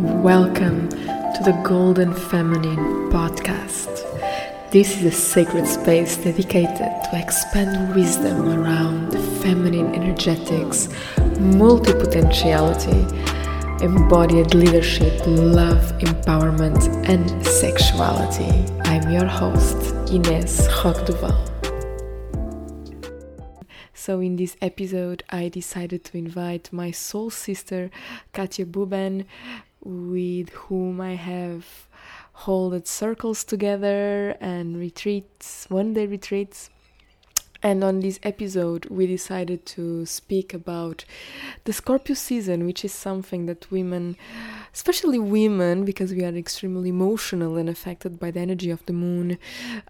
Welcome to the Golden Feminine podcast. This is a sacred space dedicated to expand wisdom around feminine energetics, multipotentiality, embodied leadership, love, empowerment, and sexuality. I'm your host, Ines Roqueduval. So, in this episode, I decided to invite my soul sister, Katia Buben, with whom I have held circles together and retreats, one day retreats. And on this episode, we decided to speak about the Scorpio season, which is something that women, especially women, because we are extremely emotional and affected by the energy of the moon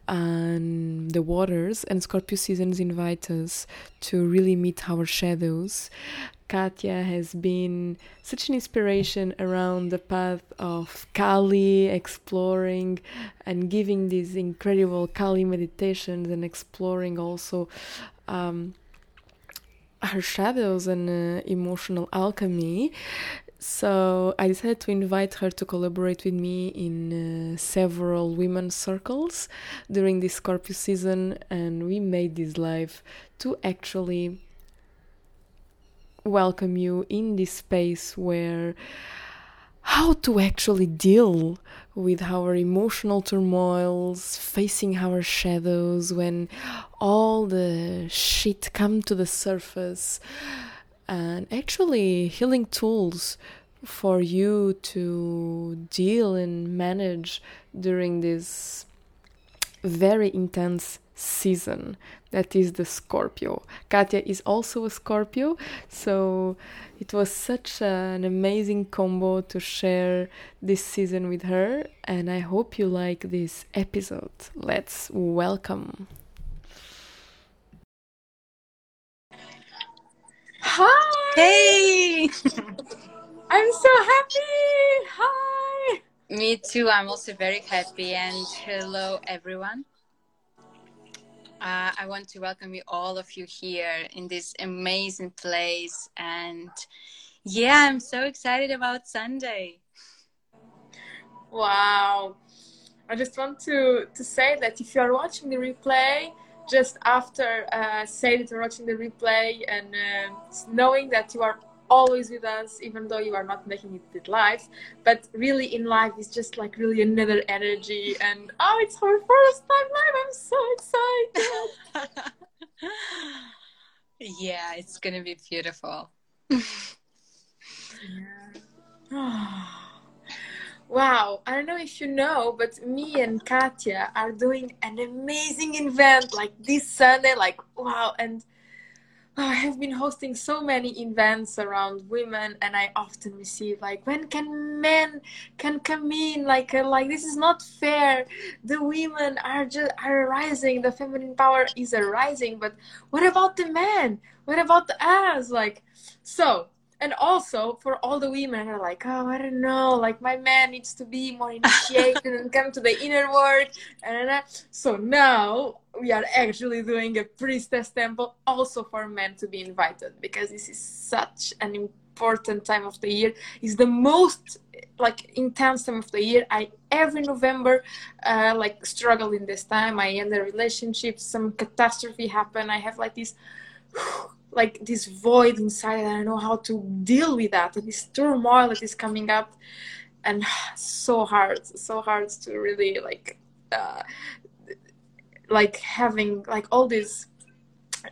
and the waters, and Scorpio seasons invite us to really meet our shadows, Katia has been such an inspiration around the path of Kali, exploring and giving these incredible Kali meditations and exploring also um, her shadows and uh, emotional alchemy. So I decided to invite her to collaborate with me in uh, several women's circles during this Scorpio season, and we made this live to actually welcome you in this space where how to actually deal with our emotional turmoils, facing our shadows when all the shit come to the surface, and actually healing tools for you to deal and manage during this very intense season that is the Scorpio. Katia is also a Scorpio, so it was such an amazing combo to share this season with her, and I hope you like this episode. Let's welcome. Hi! Hey! I'm so happy! Hi! Me too, I'm also very happy, and hello everyone. Uh, I want to welcome you all of you here in this amazing place. And yeah, I'm so excited about Sunday. Wow. I just want to, to say that if you are watching the replay, just after uh, say that you're watching the replay and uh, knowing that you are always with us, even though you are not making it with live. But really, in life, it's just like really another energy. And oh, it's our first time live. I'm so excited. yeah, it's gonna be beautiful. yeah. Wow, I don't know if you know, but me and Katia are doing an amazing event like this Sunday. Like, wow, and I have been hosting so many events around women, and I often receive like, when can men can come in? Like, uh, like this is not fair. The women are just are rising. The feminine power is arising, but what about the men? What about us? Like, so and also for all the women are like oh i don't know like my man needs to be more initiated and come to the inner work and so now we are actually doing a priestess temple also for men to be invited because this is such an important time of the year. Is the most like intense time of the year. I every november uh, like struggle in this time. I end a relationship some catastrophe happen. I have like this like this void inside and I don't know how to deal with that. And this turmoil that is coming up and so hard so hard to really like uh, like having like all this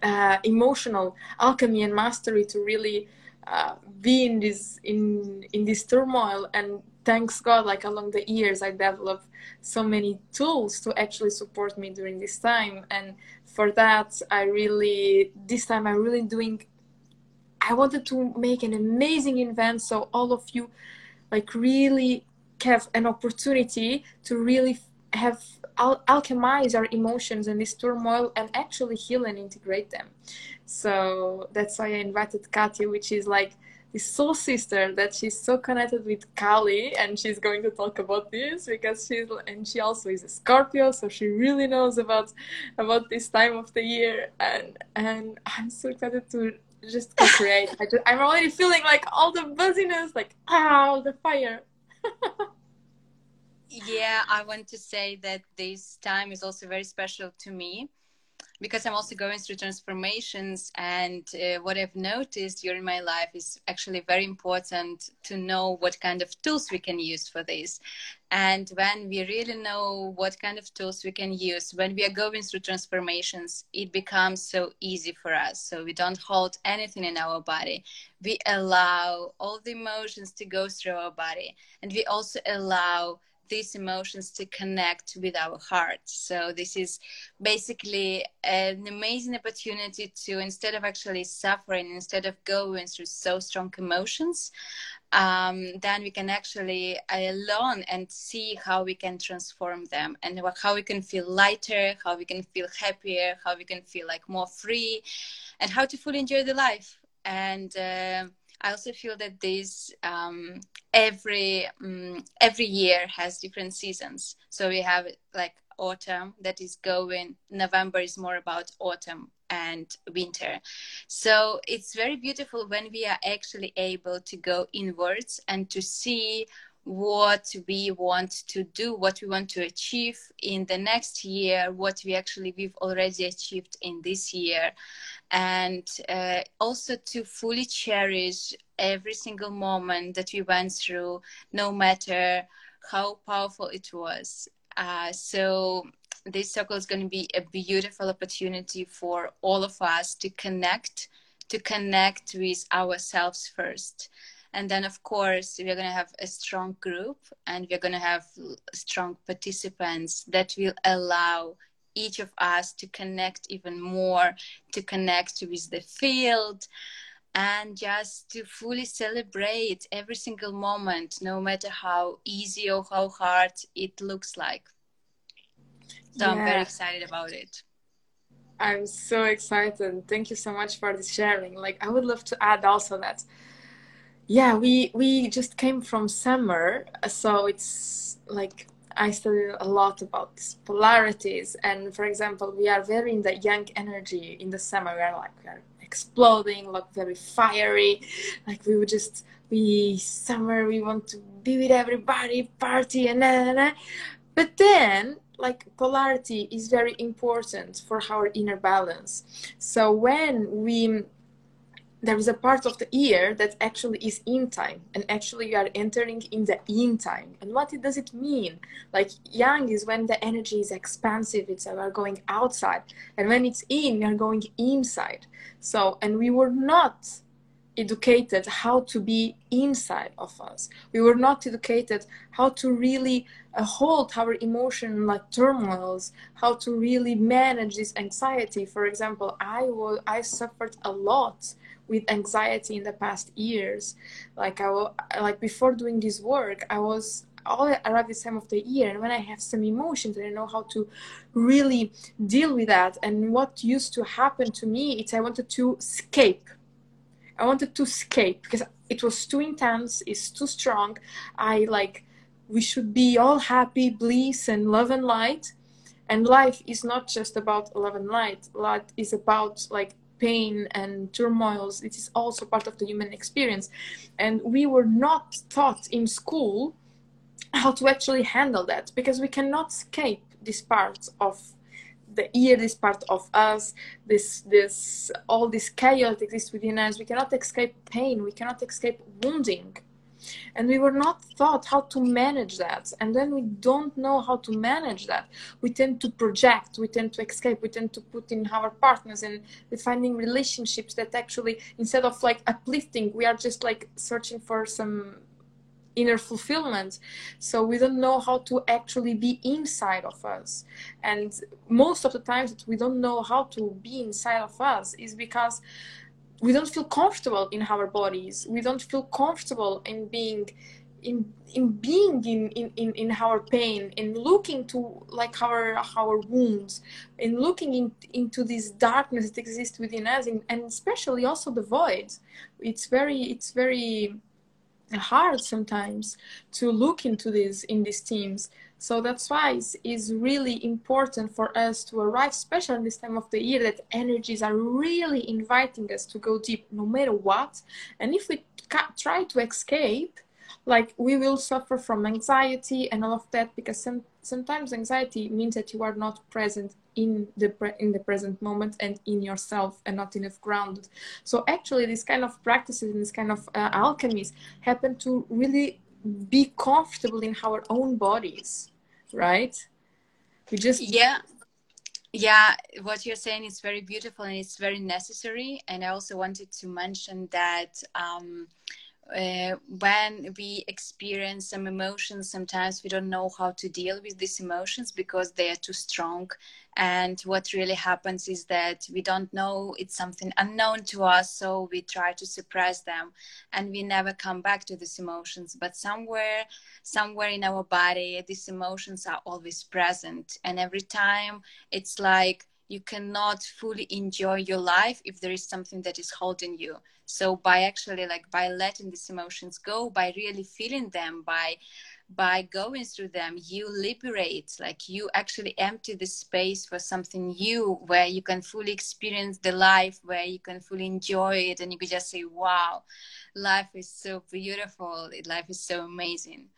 uh, emotional alchemy and mastery to really uh, be in this in in this turmoil. And thanks god like along the years i developed so many tools to actually support me during this time. And for that i really this time i'm really doing i wanted to make an amazing event so all of you like really have an opportunity to really have al- alchemize our emotions and this turmoil and actually heal and integrate them. So that's why i invited katia which is like this soul sister that she's so connected with Kali, and she's going to talk about this because she's and she also is a Scorpio, so she really knows about about this time of the year, and and I'm so excited to just co-create. I am already feeling like all the buzziness, like ah, the fire. yeah, I want to say that this time is also very special to me because I'm also going through transformations. And uh, what I've noticed during my life is actually very important to know what kind of tools we can use for this. And when we really know what kind of tools we can use, when we are going through transformations, it becomes so easy for us. So we don't hold anything in our body. We allow all the emotions to go through our body. And we also allow these emotions to connect with our heart. So this is basically an amazing opportunity to instead of actually suffering, instead of going through so strong emotions, um, then we can actually learn and see how we can transform them and how we can feel lighter, how we can feel happier, how we can feel like more free, and how to fully enjoy the life. And uh, I also feel that this um, every um, every year has different seasons. So we have like autumn that is going. November is more about autumn and winter. So it's very beautiful when we are actually able to go inwards and to see what we want to do, what we want to achieve in the next year, what we actually we've already achieved in this year, and uh, also to fully cherish every single moment that we went through, no matter how powerful it was. Uh, so this circle is going to be a beautiful opportunity for all of us to connect, to connect with ourselves first. And then, of course, we're going to have a strong group and we're going to have strong participants that will allow each of us to connect even more, to connect with the field, and just to fully celebrate every single moment, no matter how easy or how hard it looks like. So yeah. I'm very excited about it. I'm so excited. Thank you so much for the sharing. Like I would love to add also that yeah, we we just came from summer, so it's like I study a lot about these polarities. And for example, we are very in the yang energy in the summer. We are like we are exploding, like very fiery. Like we would just be summer. We want to be with everybody, party, and na, na. But then like polarity is very important for our inner balance. So when we there is a part of the year that actually is yin time and actually you are entering in the yin time. And what does it mean? Like yang is when the energy is expansive it's are going outside. And when it's yin we are going inside. So and we were not educated how to be inside of us. We were not educated how to really uh, hold our emotion like turmoils how to really manage this anxiety. For example i was i suffered a lot with anxiety in the past years. Like I like before doing this work, I was all around this time of the year, and when I have some emotions, I don't know how to really deal with that. And what used to happen to me is I wanted to escape. I wanted to escape because it was too intense. It's too strong. I like we should be all happy, bliss, and love and light. And life is not just about love and light. Life is about like pain and turmoils it is also part of the human experience. And we were not taught in school how to actually handle that because we cannot escape this part of the ear this part of us this this all this chaos exists within us. We cannot escape pain. We cannot escape wounding and we were not taught how to manage that. And then we don't know how to manage that. We tend to project we tend to escape we tend to put in our partners and finding relationships that actually instead of like uplifting we are just like searching for some inner fulfillment. So we don't know how to actually be inside of us. And most of the times that we don't know how to be inside of us is because we don't feel comfortable in our bodies. We don't feel comfortable in being in in being in, in, in, in our pain in looking to like our our wounds in looking in, into this darkness that exists within us and, and especially also the void. It's very it's very hard sometimes to look into this in these teams so that's why it's, really important for us to arrive, especially in this time of the year, that energies are really inviting us to go deep no matter what. And if we try to escape, like we will suffer from anxiety and all of that because some, sometimes anxiety means that you are not present in the pre- in the present moment and in yourself and not enough grounded. So actually this kind of practices and this kind of uh, alchemies happen to really be comfortable in our own bodies right? We just yeah. Yeah what you're saying is very beautiful and it's very necessary. And i also wanted to mention that um, uh, when we experience some emotions, sometimes we don't know how to deal with these emotions because they are too strong. And what really happens is that we don't know it's something unknown to us, so we try to suppress them and we never come back to these emotions. But somewhere, somewhere in our body, these emotions are always present. And every time it's like you cannot fully enjoy your life if there is something that is holding you. So by actually like by letting these emotions go by really feeling them by by going through them you liberate like you actually empty the space for something new where you can fully experience the life where you can fully enjoy it and you can just say wow life is so beautiful. Life is so amazing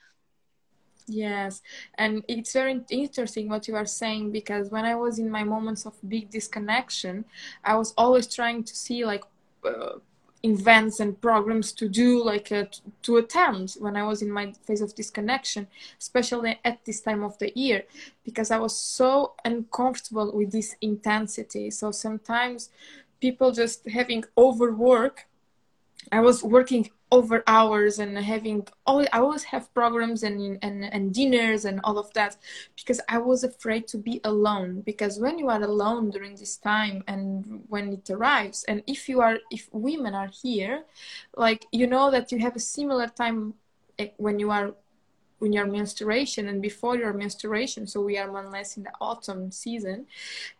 Yes, and it's very interesting what you are saying because when I was in my moments of big disconnection, I was always trying to see like uh, events and programs to do, like uh, to attend when I was in my phase of disconnection, especially at this time of the year, because I was so uncomfortable with this intensity. So sometimes people just having overwork. I was working over hours and having all I always have programs and, and and dinners and all of that because I was afraid to be alone because when you are alone during this time and when it arrives and if you are if women are here like you know that you have a similar time eh, when you are when your menstruation and before your menstruation so we are more or less in the autumn season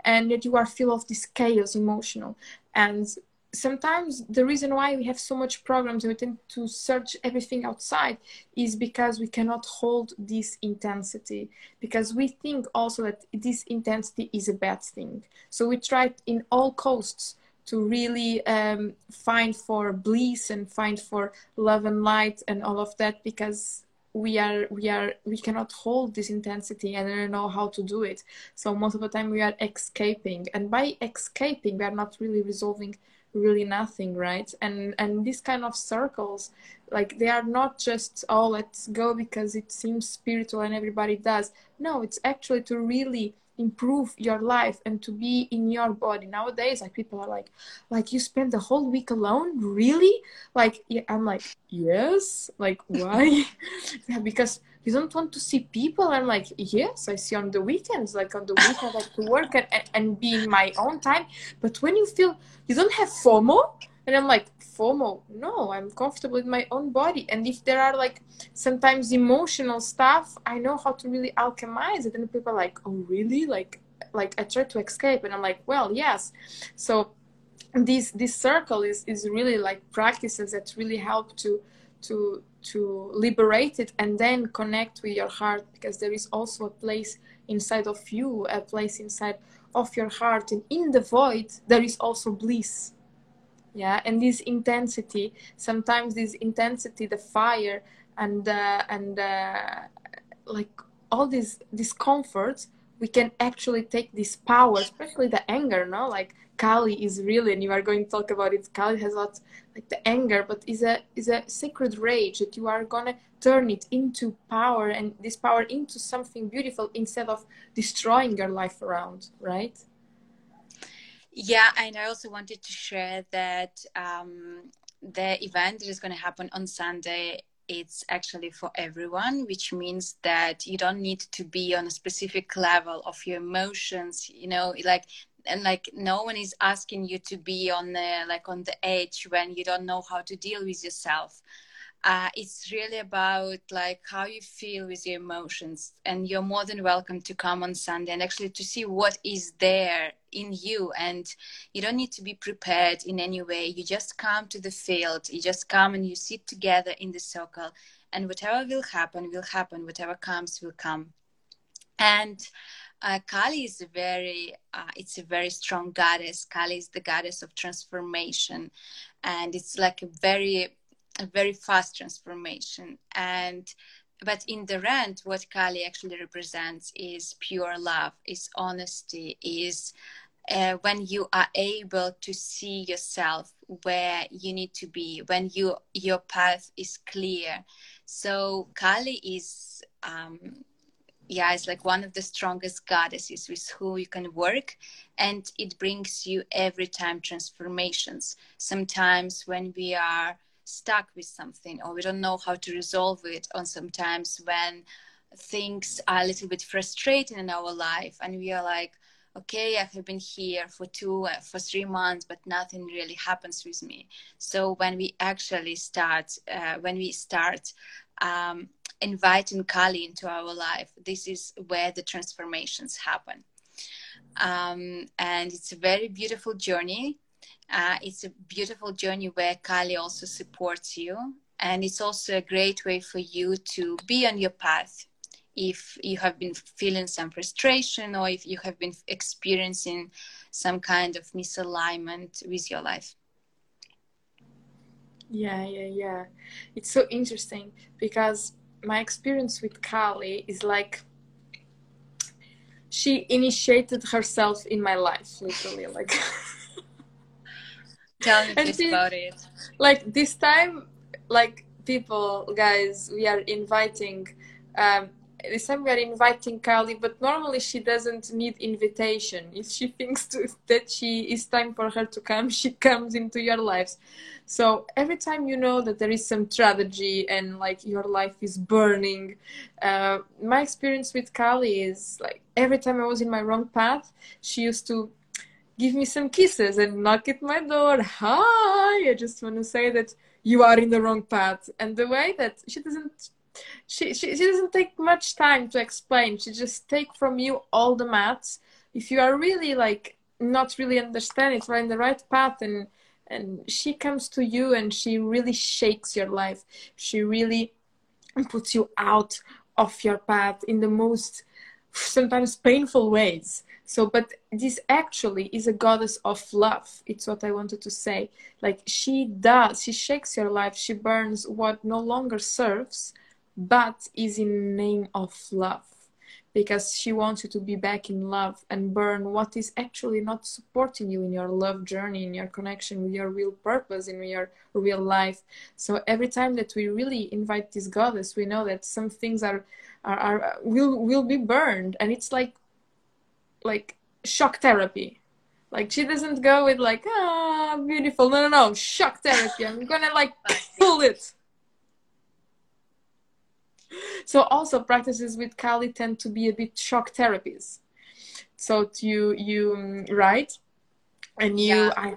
and that you are full of this chaos emotional. And sometimes the reason why we have so much programs and we tend to search everything outside is because we cannot hold this intensity. Because we think also that this intensity is a bad thing. So we try in all costs to really um, find for bliss and find for love and light and all of that because we are we are we cannot hold this intensity and don't know how to do it. So most of the time we are escaping. And by escaping we are not really resolving really nothing right? And and these kind of circles like they are not just oh let's go because it seems spiritual and everybody does. No it's actually to really improve your life and to be in your body. Nowadays like people are like like you spend the whole week alone? Really? Like yeah, i'm like yes? Like why? Yeah, because you don't want to see people i'm like yes i see on the weekends like on the weekend i like to work and, and be in my own time. But when you feel you don't have fomo and i'm like fomo? No i'm comfortable with my own body. And if there are like sometimes emotional stuff i know how to really alchemize it. And people are like oh really? Like like i try to escape and i'm like well yes. So this this circle is is really like practices that really help to to to liberate it and then connect with your heart because there is also a place inside of you a place inside of your heart and in the void there is also bliss. Yeah and this intensity sometimes this intensity the fire and uh, and uh, like all these discomforts we can actually take this power especially the anger no? Like kali is really and you are going to talk about it kali has lots like the anger but is a is a sacred rage that you are gonna turn it into power and this power into something beautiful instead of destroying your life around right? Yeah and i also wanted to share that um, the event that is going to happen on sunday it's actually for everyone which means that you don't need to be on a specific level of your emotions you know like and like no one is asking you to be on the like on the edge when you don't know how to deal with yourself uh, it's really about like how you feel with your emotions and you're more than welcome to come on sunday and actually to see what is there in you and you don't need to be prepared in any way. You just come to the field you just come and you sit together in the circle and whatever will happen will happen. Whatever comes will come. And uh, Kali is a very, uh, it's a very strong goddess. Kali is the goddess of transformation, and it's like a very a very fast transformation. And but in the end what kali actually represents is pure love is honesty is uh, when you are able to see yourself where you need to be when you your path is clear. So kali is um, yeah it's like one of the strongest goddesses with who you can work and it brings you every time transformations. Sometimes when we are stuck with something or we don't know how to resolve it or sometimes when things are a little bit frustrating in our life and we are like okay i have been here for two uh, for three months but nothing really happens with me. So when we actually start uh, when we start um, inviting kali into our life this is where the transformations happen. Um, and it's a very beautiful journey uh, it's a beautiful journey where kali also supports you and it's also a great way for you to be on your path if you have been feeling some frustration or if you have been experiencing some kind of misalignment with your life. Yeah, yeah, yeah. It's so interesting because my experience with Kali is like she initiated herself in my life, literally. Like, tell me this about it. Like this time, like people, guys, we are inviting um, this time we are inviting Kali, but normally she doesn't need invitation. If she thinks to, that she is time for her to come, she comes into your lives. So every time you know that there is some tragedy and like your life is burning, uh, my experience with Kali is like every time I was in my wrong path, she used to give me some kisses and knock at my door. Hi, I just want to say that you are in the wrong path. And the way that she doesn't she, she, she doesn't take much time to explain she just take from you all the maths if you are really like not really understand it right in the right path and and she comes to you and she really shakes your life she really puts you out of your path in the most sometimes painful ways. So but this actually is a goddess of love. It's what i wanted to say. Like she does she shakes your life. She burns what no longer serves but is in name of love. Because she wants you to be back in love and burn what is actually not supporting you in your love journey in your connection with your real purpose in your real life. So every time that we really invite this goddess we know that some things are are, are will will be burned. And it's like like shock therapy. Like she doesn't go with like ah beautiful. No no no. Shock therapy. I'm gonna like pull it. So also practices with Kali tend to be a bit shock therapies. So you you write and you yeah. I,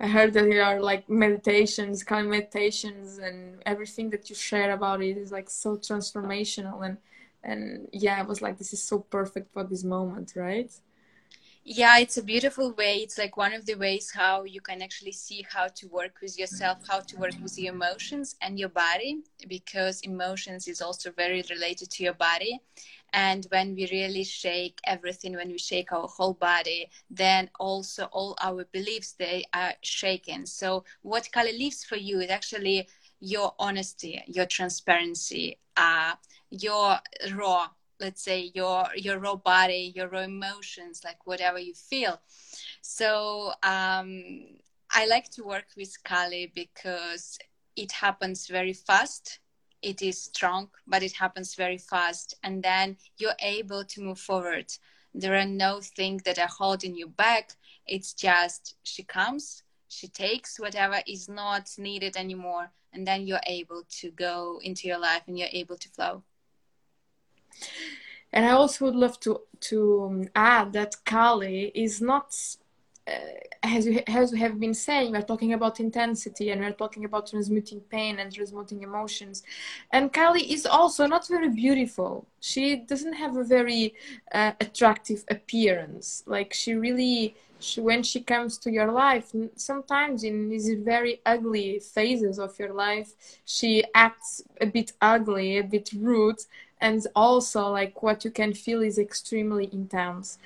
I heard that there are like meditations, Kali meditations, and everything that you share about it is like so transformational and and yeah, I was like, this is so perfect for this moment, right? yeah it's a beautiful way. It's like one of the ways how you can actually see how to work with yourself how to work with your emotions and your body because emotions is also very related to your body. And when we really shake everything when we shake our whole body then also all our beliefs they are shaken. So what kali leaves for you is actually your honesty your transparency uh, your raw let's say your your raw body your raw emotions like whatever you feel. So um, i like to work with kali because it happens very fast. It is strong but it happens very fast. And then you're able to move forward. There are no things that are holding you back. It's just she comes she takes whatever is not needed anymore and then you're able to go into your life and you're able to flow. And I also would love to to um, add that Kali is not, as you as we have been saying, we're talking about intensity and we're talking about transmuting pain and transmuting emotions, and Kali is also not very beautiful. She doesn't have a very uh, attractive appearance. Like she really. She, when she comes to your life, sometimes in these very ugly phases of your life, she acts a bit ugly, a bit rude, and also like what you can feel is extremely intense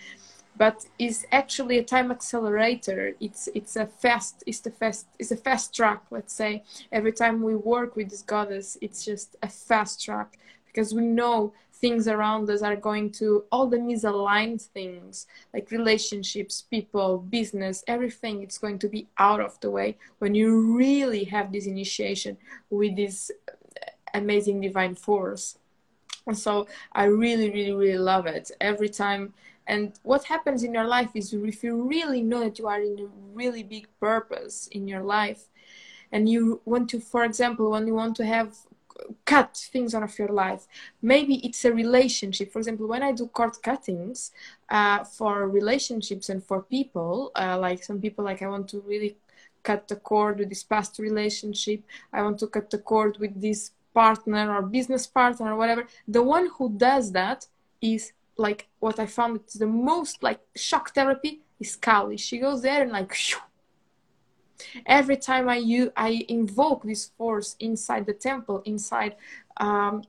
but is actually a time accelerator. It's it's a fast it's the fast it's a fast track. Let's say every time we work with this goddess, it's just a fast track because we know things around us are going to all the misaligned things like relationships people business everything it's going to be out of the way when you really have this initiation with this amazing divine force and so i really really really love it every time and what happens in your life is if you really know that you are in a really big purpose in your life and you want to for example when you want to have cut things out of your life maybe it's a relationship. For example when i do cord cuttings uh, for relationships and for people uh, like some people like i want to really cut the cord with this past relationship. I want to cut the cord with this partner or business partner or whatever. The one who does that is like what i found is the most like shock therapy is kali. She goes there and like shoo, every time i you i invoke this force inside the temple inside um,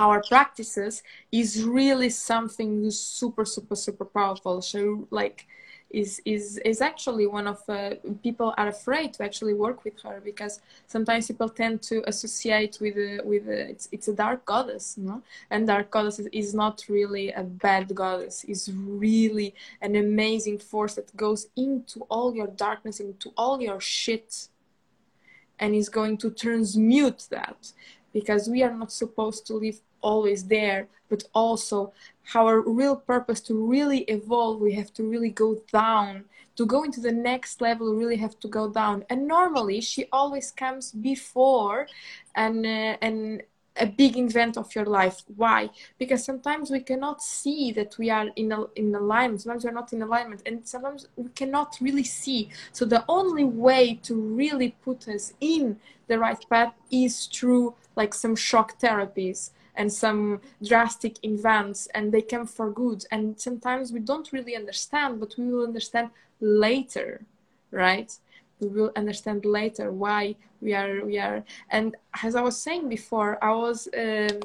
our practices is really something super super super powerful. So like is is is actually one of uh, people are afraid to actually work with her because sometimes people tend to associate with uh, with uh, it's it's a dark goddess no? And dark goddess is not really a bad goddess. Is really an amazing force that goes into all your darkness into all your shit and is going to transmute that because we are not supposed to live always there but also our real purpose to really evolve we have to really go down. To go into the next level we really have to go down. And normally she always comes before and uh, and a big event of your life. Why? Because sometimes we cannot see that we are in a, in alignment. Sometimes we're not in alignment and sometimes we cannot really see. So the only way to really put us in the right path is through like some shock therapies and some drastic events and they come for good. And sometimes we don't really understand but we will understand later right we will understand later why we are we are. And as i was saying before i was um,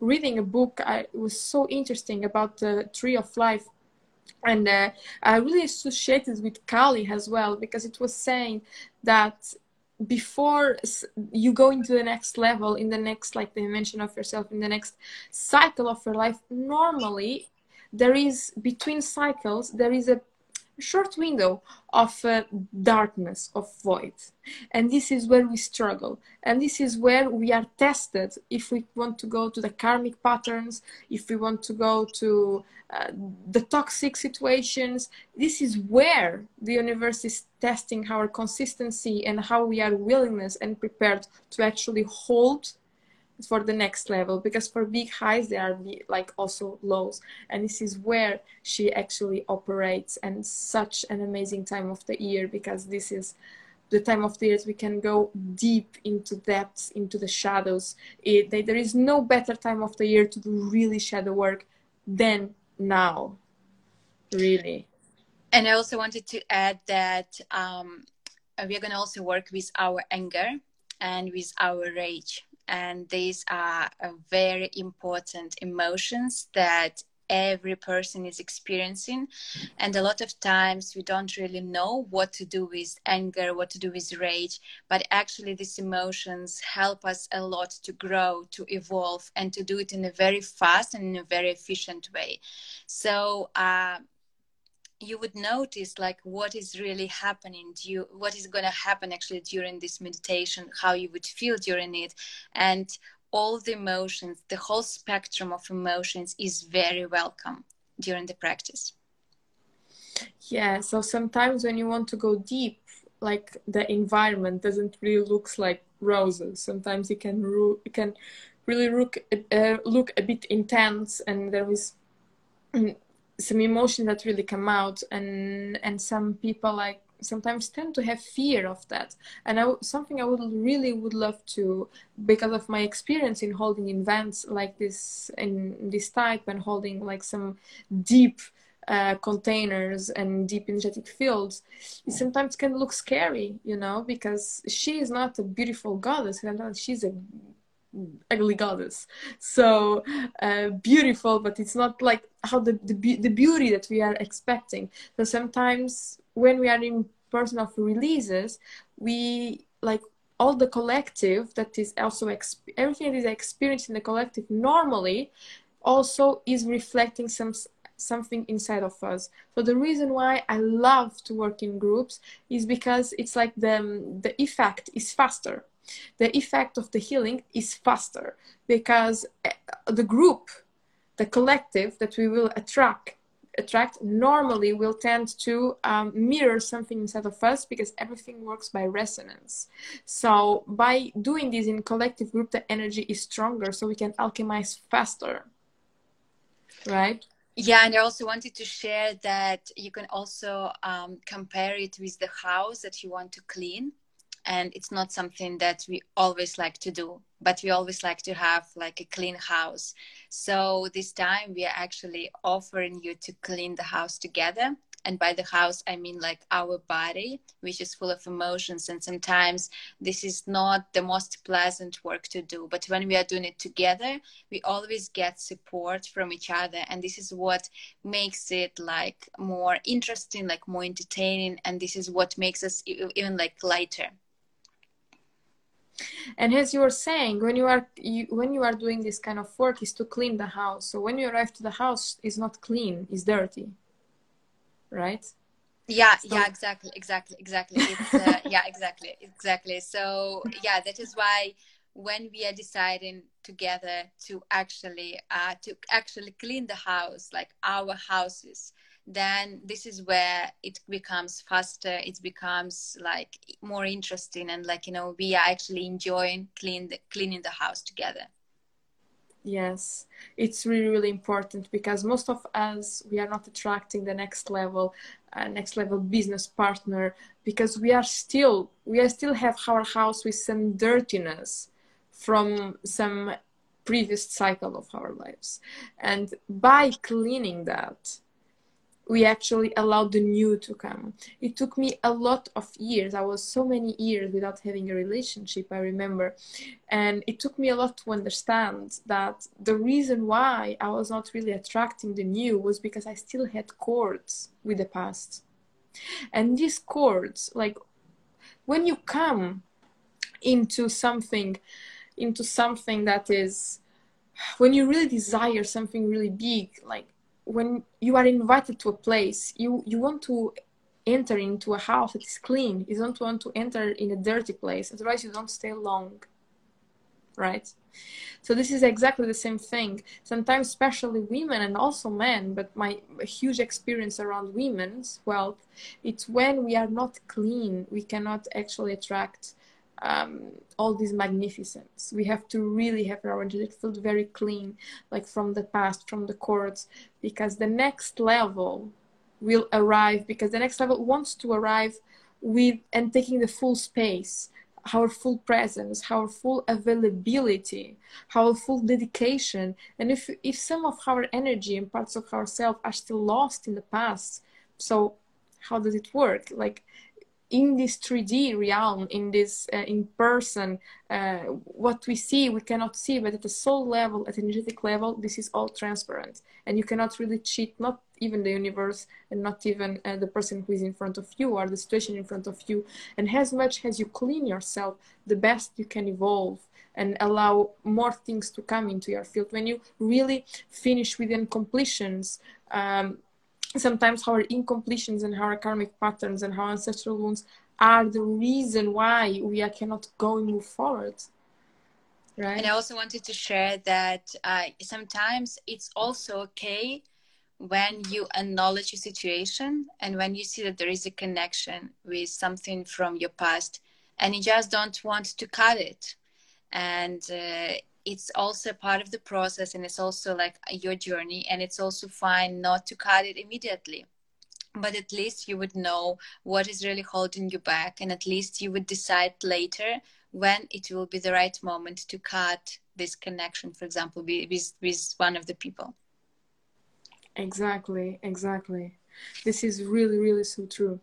reading a book I, it was so interesting about the tree of life. And uh, i really associated with kali as well because it was saying that before you go into the next level in the next like dimension of yourself in the next cycle of your life normally there is between cycles there is a short window of uh, darkness of void. And this is where we struggle. And this is where we are tested if we want to go to the karmic patterns if we want to go to uh, the toxic situations. This is where the universe is testing our consistency and how we are willingness and prepared to actually hold for the next level because for big highs there are like also lows. And this is where she actually operates and such an amazing time of the year because this is the time of the year we can go deep into depths into the shadows. It, there is no better time of the year to do really shadow work than now. Really. And i also wanted to add that um, we are going to also work with our anger and with our rage and these are uh, very important emotions that every person is experiencing. And a lot of times we don't really know what to do with anger what to do with rage but actually these emotions help us a lot to grow to evolve and to do it in a very fast and in a very efficient way. So uh, you would notice like what is really happening you what is going to happen actually during this meditation how you would feel during it. And all the emotions the whole spectrum of emotions is very welcome during the practice. Yeah so sometimes when you want to go deep like the environment doesn't really looks like roses. Sometimes it can it can really look uh, look a bit intense and there is some emotions that really come out and and some people like sometimes tend to have fear of that. And I, something i would really would love to because of my experience in holding events like this in this type and holding like some deep uh, containers and deep energetic fields it sometimes can look scary you know because she is not a beautiful goddess she's a ugly goddess. So uh, beautiful but it's not like how the, the, the beauty that we are expecting. So sometimes when we are in personal releases we like all the collective that is also exp- everything that is experienced in the collective normally also is reflecting some something inside of us. So the reason why i love to work in groups is because it's like the the effect is faster the effect of the healing is faster because eh, the group the collective that we will attract attract normally will tend to um, mirror something inside of us because everything works by resonance. So by doing this in collective group the energy is stronger so we can alchemize faster. Right? Yeah and i also wanted to share that you can also um, compare it with the house that you want to clean and it's not something that we always like to do but we always like to have like a clean house. So this time we are actually offering you to clean the house together. And by the house i mean like our body which is full of emotions. And sometimes this is not the most pleasant work to do but when we are doing it together we always get support from each other. And this is what makes it like more interesting like more entertaining. And this is what makes us even like lighter and as you were saying when you are you, when you are doing this kind of work is to clean the house. So when you arrive to the house is not clean is dirty right? Yeah so. yeah exactly exactly exactly. It's, uh, yeah exactly exactly. So yeah that is why when we are deciding together to actually uh, to actually clean the house like our houses then this is where it becomes faster it becomes like more interesting and like you know we are actually enjoying clean the, cleaning the house together. Yes. It's really really important because most of us we are not attracting the next level uh, next level business partner because we are still we are still have our house with some dirtiness from some previous cycle of our lives. And by cleaning that we actually allowed the new to come. It took me a lot of years. I was so many years without having a relationship, I remember. And it took me a lot to understand that the reason why I was not really attracting the new was because I still had cords with the past. And these cords, like when you come into something, into something that is, when you really desire something really big, like when you are invited to a place, you you want to enter into a house that is clean. You don't want to enter in a dirty place. Otherwise, you don't stay long. Right? So this is exactly the same thing. Sometimes, especially women and also men, but my huge experience around women's wealth, it's when we are not clean, we cannot actually attract um, all this magnificence. We have to really have our energetic field very clean, like from the past, from the courts, because the next level will arrive. Because the next level wants to arrive with and taking the full space, our full presence, our full availability, our full dedication. And if if some of our energy and parts of ourselves are still lost in the past, so how does it work? Like in this 3D realm, in this uh, in person, uh, what we see we cannot see, but at the soul level, at energetic level, this is all transparent, and you cannot really cheat, not even the universe, and not even uh, the person who is in front of you or the situation in front of you. And as much as you clean yourself, the best you can evolve and allow more things to come into your field. When you really finish with incompletions. Um, sometimes our incompletions and our karmic patterns and our ancestral wounds are the reason why we are cannot go and move forward right? And i also wanted to share that uh, sometimes it's also okay when you acknowledge a situation and when you see that there is a connection with something from your past and you just don't want to cut it. And uh, it's also part of the process and it's also like your journey and it's also fine not to cut it immediately. But at least you would know what is really holding you back and at least you would decide later when it will be the right moment to cut this connection for example with, with one of the people. Exactly exactly. This is really really so true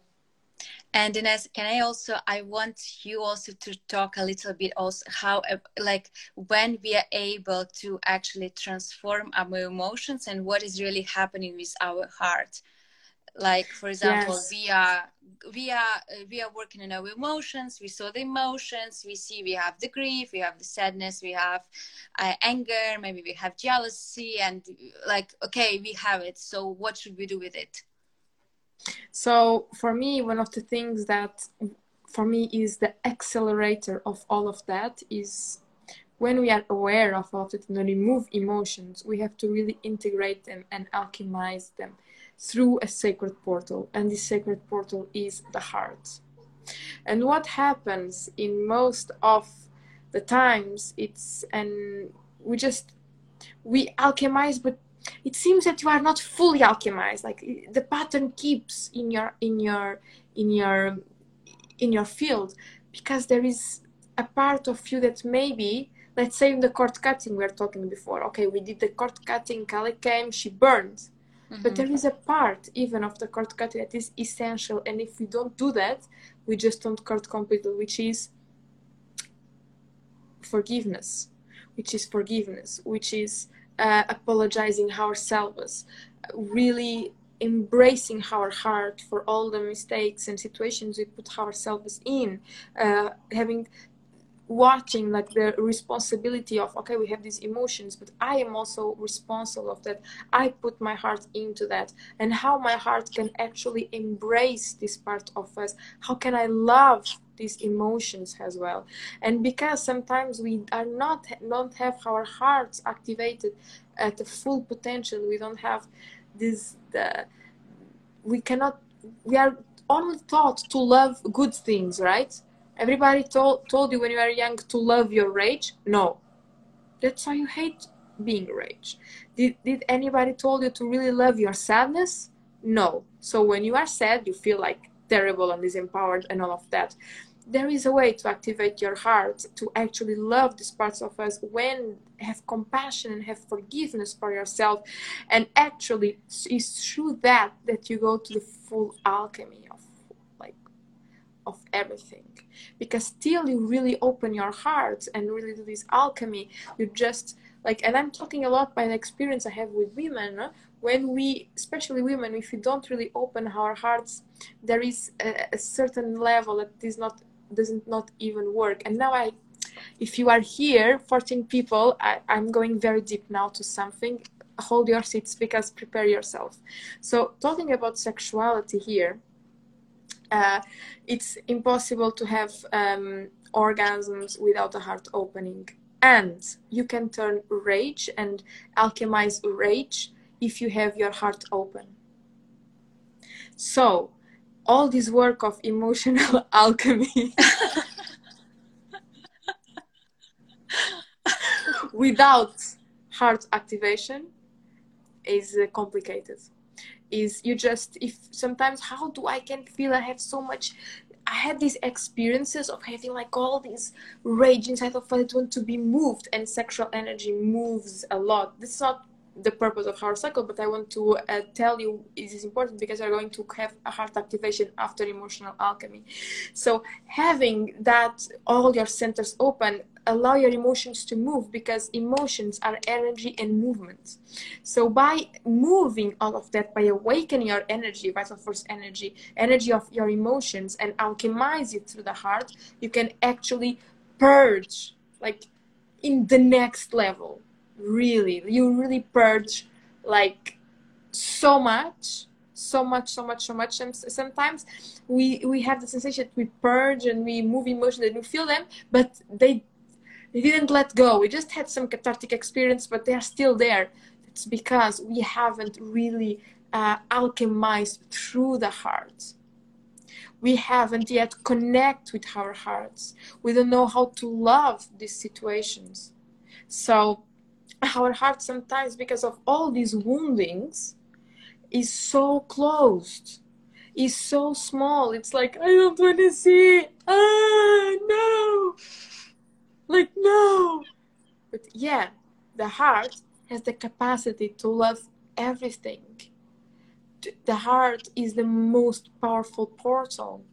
And Ines, can I also? I want you also to talk a little bit also how, like, when we are able to actually transform our emotions and what is really happening with our heart. Like, for example, yes. we are we are we are working on our emotions. We saw the emotions. We see we have the grief, we have the sadness, we have uh, anger. Maybe we have jealousy, and like, okay, we have it. So, what should we do with it? So for me, one of the things that for me is the accelerator of all of that is when we are aware of all of it and remove emotions, we have to really integrate them and alchemize them through a sacred portal. And this sacred portal is the heart. And what happens in most of the times, it's and we just we alchemize, but it seems that you are not fully alchemized like the pattern keeps in your in your in your in your field because there is a part of you that maybe let's say in the cord cutting we were talking before okay we did the cord cutting Kali came she burned mm-hmm. but there is a part even of the cord cutting that is essential and if we don't do that we just don't cut completely which is forgiveness which is forgiveness which is uh, apologizing ourselves, really embracing our heart for all the mistakes and situations we put ourselves in, uh, having watching like the responsibility of okay we have these emotions but i am also responsible of that. I put my heart into that. And how my heart can actually embrace this part of us how can i love these emotions as well? And because sometimes we are not don't have our hearts activated at the full potential we don't have this the we cannot we are only taught to love good things right everybody told told you when you were young to love your rage? No. That's why you hate being rage. Did, did anybody told you to really love your sadness? No. So when you are sad you feel like terrible and disempowered and all of that. There is a way to activate your heart to actually love these parts of us when have compassion and have forgiveness for yourself. And actually it's through that that you go to the full alchemy of everything. Because till you really open your heart and really do this alchemy. You just like and i'm talking a lot by the experience i have with women when we especially women if we don't really open our hearts there is a, a certain level that is not doesn't not even work. And now i if you are here 14 people I, i'm going very deep now to something. Hold your seats because prepare yourself. So talking about sexuality here uh, it's impossible to have um, orgasms without a heart opening. And you can turn rage and alchemize rage if you have your heart open. So all this work of emotional alchemy without heart activation is uh, complicated is you just if sometimes how do i can feel i have so much i had these experiences of having like all these rage inside of I want to be moved and sexual energy moves a lot. This is not the purpose of heart cycle but i want to uh, tell you it is important because you're going to have a heart activation after emotional alchemy. So having that all your centers open allow your emotions to move because emotions are energy and movement. So by moving all of that by awakening your energy vital force energy energy of your emotions and alchemize it through the heart you can actually purge like in the next level. Really you really purge like so much so much so much so much. And sometimes we we have the sensation that we purge and we move emotions and we feel them but they they didn't let go. We just had some cathartic experience but they are still there. It's because we haven't really uh, alchemized through the heart we haven't yet connect with our hearts. We don't know how to love these situations. So our heart sometimes because of all these woundings is so closed. Is so small. It's like i don't want to see ah no like no! But yeah the heart has the capacity to love everything. The heart is the most powerful portal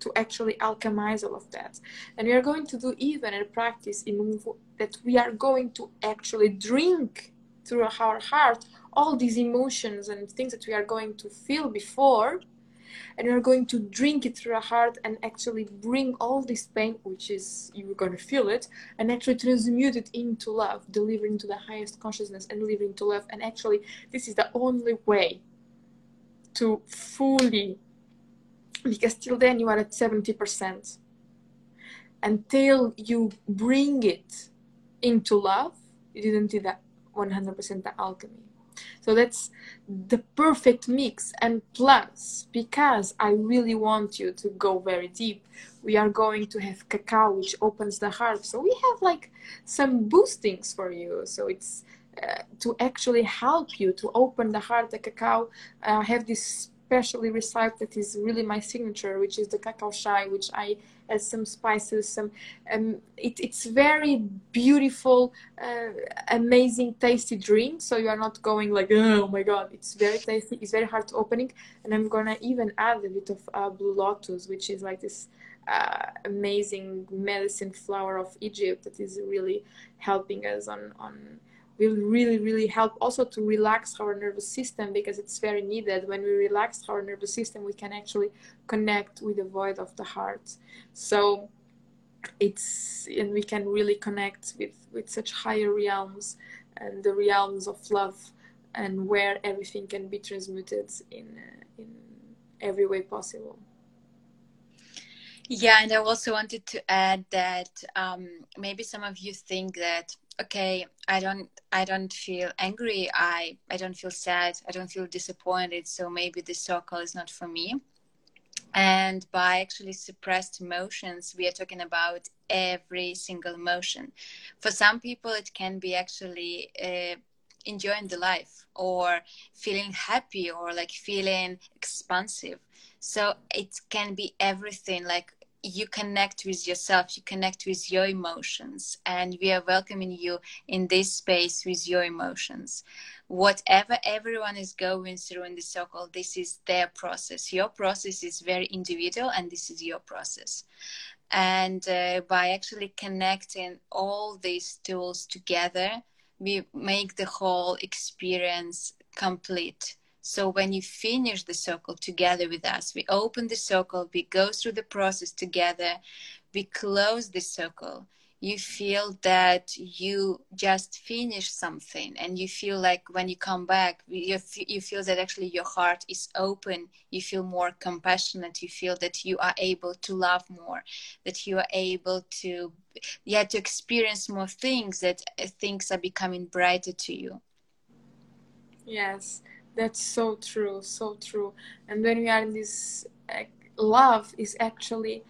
to actually alchemize all of that. And we are going to do even a practice in that we are going to actually drink through our heart all these emotions and things that we are going to feel before and you're going to drink it through your heart and actually bring all this pain which is you're going to feel it and actually transmute it into love delivering to the highest consciousness and living to love. And actually this is the only way to fully because till then you are at 70% until you bring it into love you didn't do that 100% the alchemy so that's the perfect mix. And plus, because I really want you to go very deep, we are going to have cacao, which opens the heart. So we have like some boostings for you. So it's uh, to actually help you to open the heart. The cacao, I uh, have this specially recipe that is really my signature, which is the cacao chai, which I add some spices. Some um, it, it's very beautiful, uh, amazing, tasty drink. So you are not going like oh my god, it's very tasty. It's very hard to opening, and I'm gonna even add a bit of uh, blue lotus, which is like this. Uh, amazing medicine flower of Egypt that is really helping us on on will really really help also to relax our nervous system because it's very needed. When we relax our nervous system we can actually connect with the void of the heart. So it's and we can really connect with with such higher realms and the realms of love and where everything can be transmuted in uh, in every way possible. Yeah and i also wanted to add that um, maybe some of you think that okay i don't i don't feel angry. I i don't feel sad. I don't feel disappointed. So maybe this circle is not for me. And by actually suppressed emotions we are talking about every single emotion. For some people it can be actually uh, enjoying the life or feeling happy or like feeling expansive. So it can be everything like you connect with yourself, you connect with your emotions, and we are welcoming you in this space with your emotions. Whatever everyone is going through in the circle, this is their process. Your process is very individual, and this is your process. And uh, by actually connecting all these tools together, we make the whole experience complete so when you finish the circle together with us, we open the circle, we go through the process together, we close the circle. You feel that you just finished something, and you feel like when you come back, you, you feel that actually your heart is open. You feel more compassionate. You feel that you are able to love more, that you are able to, yeah, to experience more things. That uh, things are becoming brighter to you. Yes, that's so true so true. And when we are in this love is actually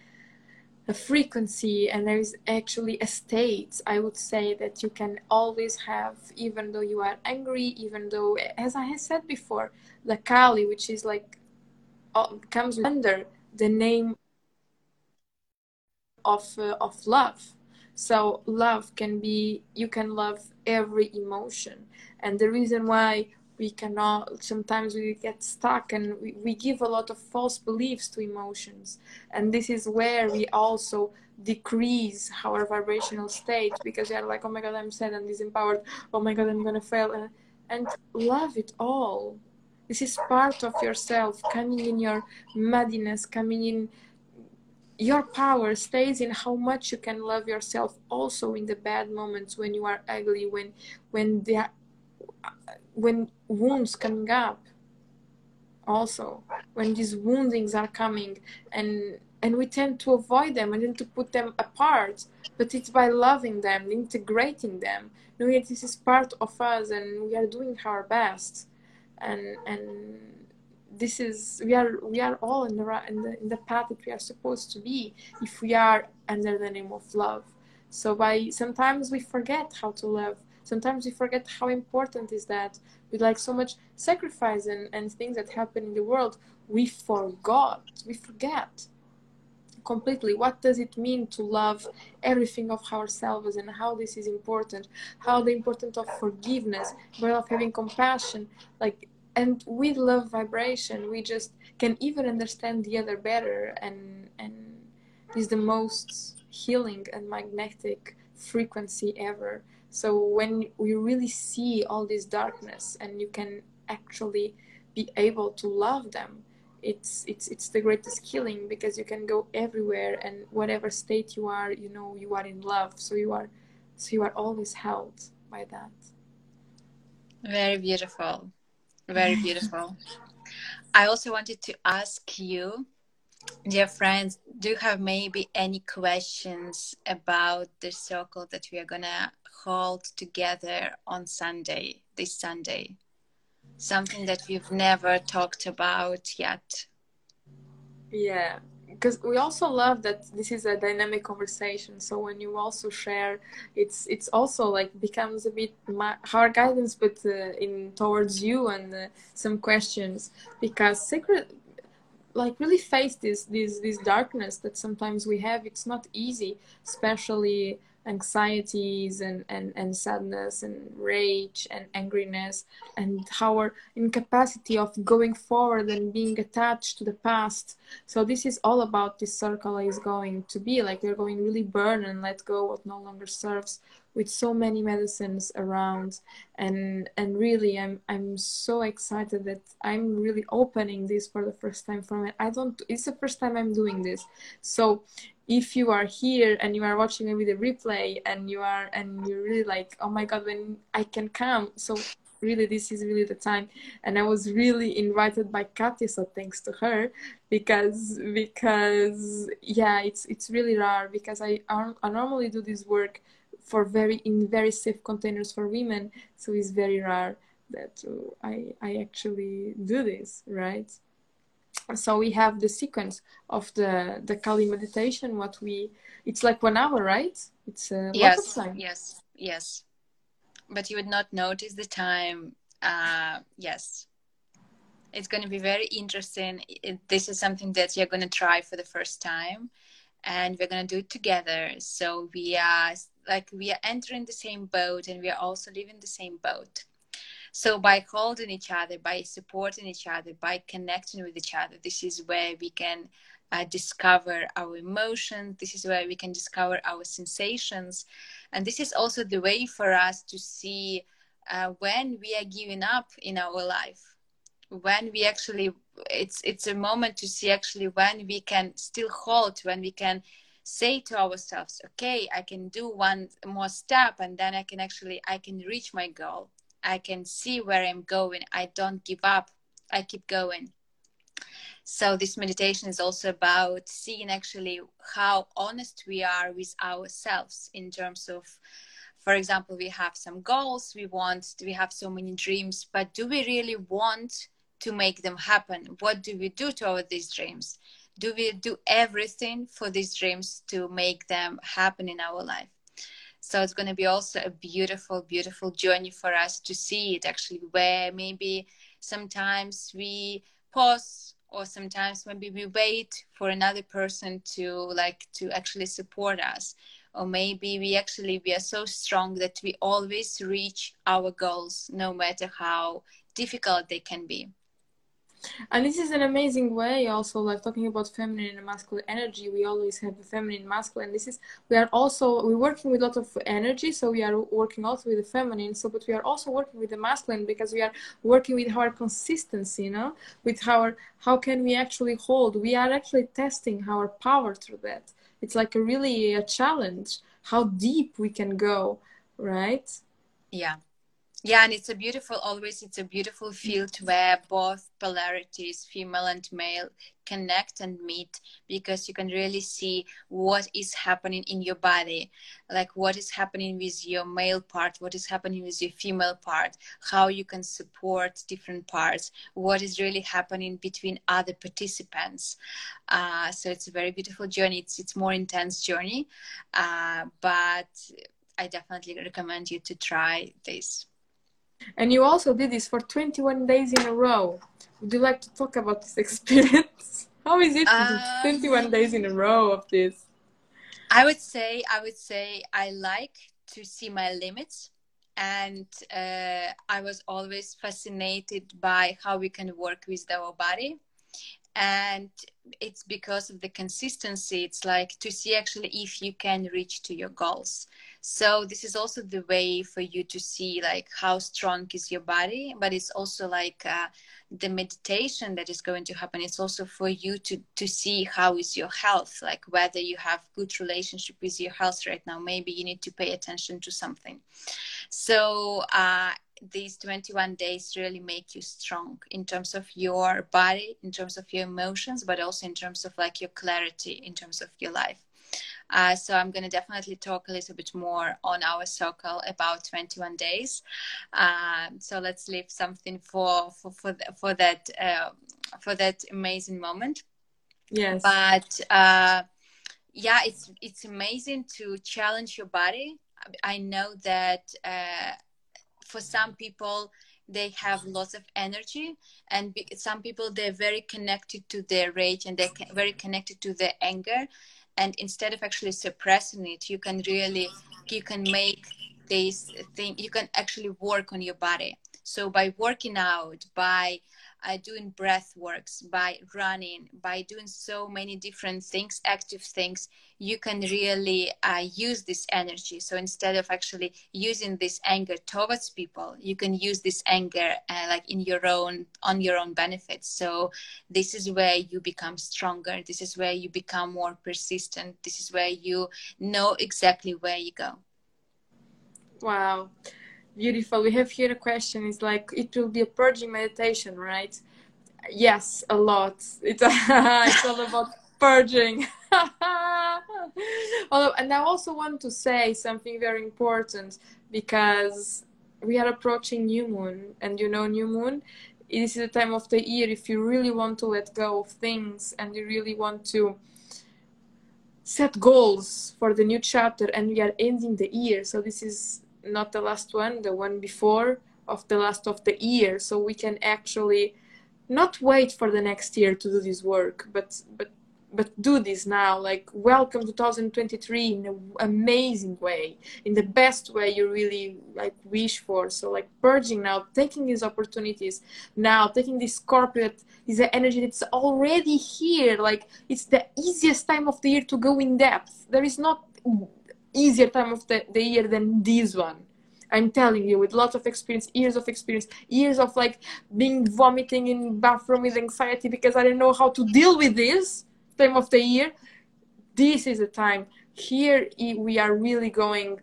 a frequency and there is actually a state i would say that you can always have even though you are angry even though as i have said before the kali which is like comes under the name of uh, of love. So love can be you can love every emotion. And the reason why we cannot sometimes we get stuck and we, we give a lot of false beliefs to emotions. And this is where we also decrease our vibrational state because are like oh my god i'm sad and disempowered. Oh my god i'm gonna fail. And, and love it all. This is part of yourself coming in your muddiness coming in your power stays in how much you can love yourself also in the bad moments when you are ugly when when the when wounds coming up also when these woundings are coming and and we tend to avoid them and then to put them apart but it's by loving them integrating them knowing that this is part of us and we are doing our best. And and this is we are we are all in the in the, in the path that we are supposed to be if we are under the name of love. So by sometimes we forget how to love sometimes we forget how important is that with like so much sacrifice and, and things that happen in the world we forgot we forget completely what does it mean to love everything of ourselves and how this is important how the importance of forgiveness but of having compassion like and with love vibration we just can even understand the other better and and is the most healing and magnetic frequency ever so when we really see all this darkness and you can actually be able to love them it's it's it's the greatest healing because you can go everywhere and whatever state you are you know you are in love. So you are so you are always held by that. Very beautiful. Very beautiful. I also wanted to ask you dear friends do you have maybe any questions about the circle that we are gonna hold together on sunday this sunday something that we've never talked about yet. Yeah, because we also love that this is a dynamic conversation. So when you also share, it's it's also like becomes a bit my, our guidance, but uh, in towards you and uh, some questions because secret like really face this this this darkness that sometimes we have it's not easy especially anxieties and, and, and sadness and rage and angriness and our incapacity of going forward and being attached to the past. So this is all about this circle is going to be like we're going really burn and let go what no longer serves with so many medicines around. And and really i'm i'm so excited that i'm really opening this for the first time for me i don't it's the first time i'm doing this. So if you are here and you are watching maybe the replay and you are and you're really like oh my god when i can come so really this is really the time. And i was really invited by katia so thanks to her because because yeah it's it's really rare because i i normally do this work for very in very safe containers for women so it's very rare that uh, i i actually do this right so we have the sequence of the the Kali meditation. What we it's like one hour, right? It's a yes, yes, yes. But you would not notice the time. Uh, yes, it's going to be very interesting. It, this is something that you're going to try for the first time, and we're going to do it together. So we are like we are entering the same boat, and we are also leaving the same boat so by holding each other, by supporting each other, by connecting with each other, this is where we can uh, discover our emotions. This is where we can discover our sensations. And this is also the way for us to see uh, when we are giving up in our life. When we actually, it's it's a moment to see actually when we can still hold, when we can say to ourselves, okay, I can do one more step, and then I can actually I can reach my goal I can see where I'm going. I don't give up. I keep going. So this meditation is also about seeing actually how honest we are with ourselves in terms of for example we have some goals we want we have so many dreams but do we really want to make them happen. What do we do to our these dreams? Do we do everything for these dreams to make them happen in our life? So it's going to be also a beautiful beautiful journey for us to see it actually where maybe sometimes we pause or sometimes maybe we wait for another person to like to actually support us. Or maybe we actually we are so strong that we always reach our goals no matter how difficult they can be and this is an amazing way also like talking about feminine and masculine energy. We always have the feminine masculine. This is we are also we're working with a lot of energy so we are working also with the feminine. So but we are also working with the masculine because we are working with our consistency you know with our how can we actually hold. We are actually testing our power through that. It's like a really a challenge how deep we can go right? Yeah yeah and it's a beautiful always it's a beautiful field where both polarities female and male connect and meet because you can really see what is happening in your body. Like what is happening with your male part what is happening with your female part how you can support different parts what is really happening between other participants. Uh, so it's a very beautiful journey. It's it's more intense journey uh, but i definitely recommend you to try this and you also did this for 21 days in a row. Would you like to talk about this experience? How is it um, 21 days in a row of this? I would say I would say I like to see my limits and uh, I was always fascinated by how we can work with our body. And it's because of the consistency. It's like to see actually if you can reach to your goals. So this is also the way for you to see like how strong is your body, but it's also like uh, the meditation that is going to happen. It's also for you to to see how is your health, like whether you have good relationship with your health right now. Maybe you need to pay attention to something. So uh, these 21 days really make you strong in terms of your body, in terms of your emotions, but also in terms of like your clarity in terms of your life. Uh, so I'm going to definitely talk a little bit more on our circle about 21 days. Uh, so let's leave something for for for, for that uh, for that amazing moment. Yes. But uh, yeah, it's it's amazing to challenge your body. I know that uh, for some people they have lots of energy and some people they're very connected to their rage and they're very connected to their anger. And instead of actually suppressing it you can really you can make this thing you can actually work on your body. So by working out by uh, doing breath works by running by doing so many different things active things you can really uh, use this energy. So instead of actually using this anger towards people you can use this anger uh, like in your own on your own benefits. So this is where you become stronger. This is where you become more persistent. This is where you know exactly where you go. Wow beautiful. We have here a question. It's like it will be a purging meditation right? Yes a lot. It's, it's all about purging. And i also want to say something very important because we are approaching new moon and you know new moon this is the time of the year. If you really want to let go of things and you really want to set goals for the new chapter and we are ending the year so this is not the last one, the one before of the last of the year, so we can actually not wait for the next year to do this work, but but but do this now. Like welcome 2023 in an amazing way in the best way you really like wish for. So like purging now taking these opportunities now taking this corporate is an energy that's already here. Like it's the easiest time of the year to go in depth. There is not easier time of the, the year than this one. I'm telling you with lots of experience years of experience years of like being vomiting in bathroom with anxiety because i don't know how to deal with this time of the year this is the time. Here we are really going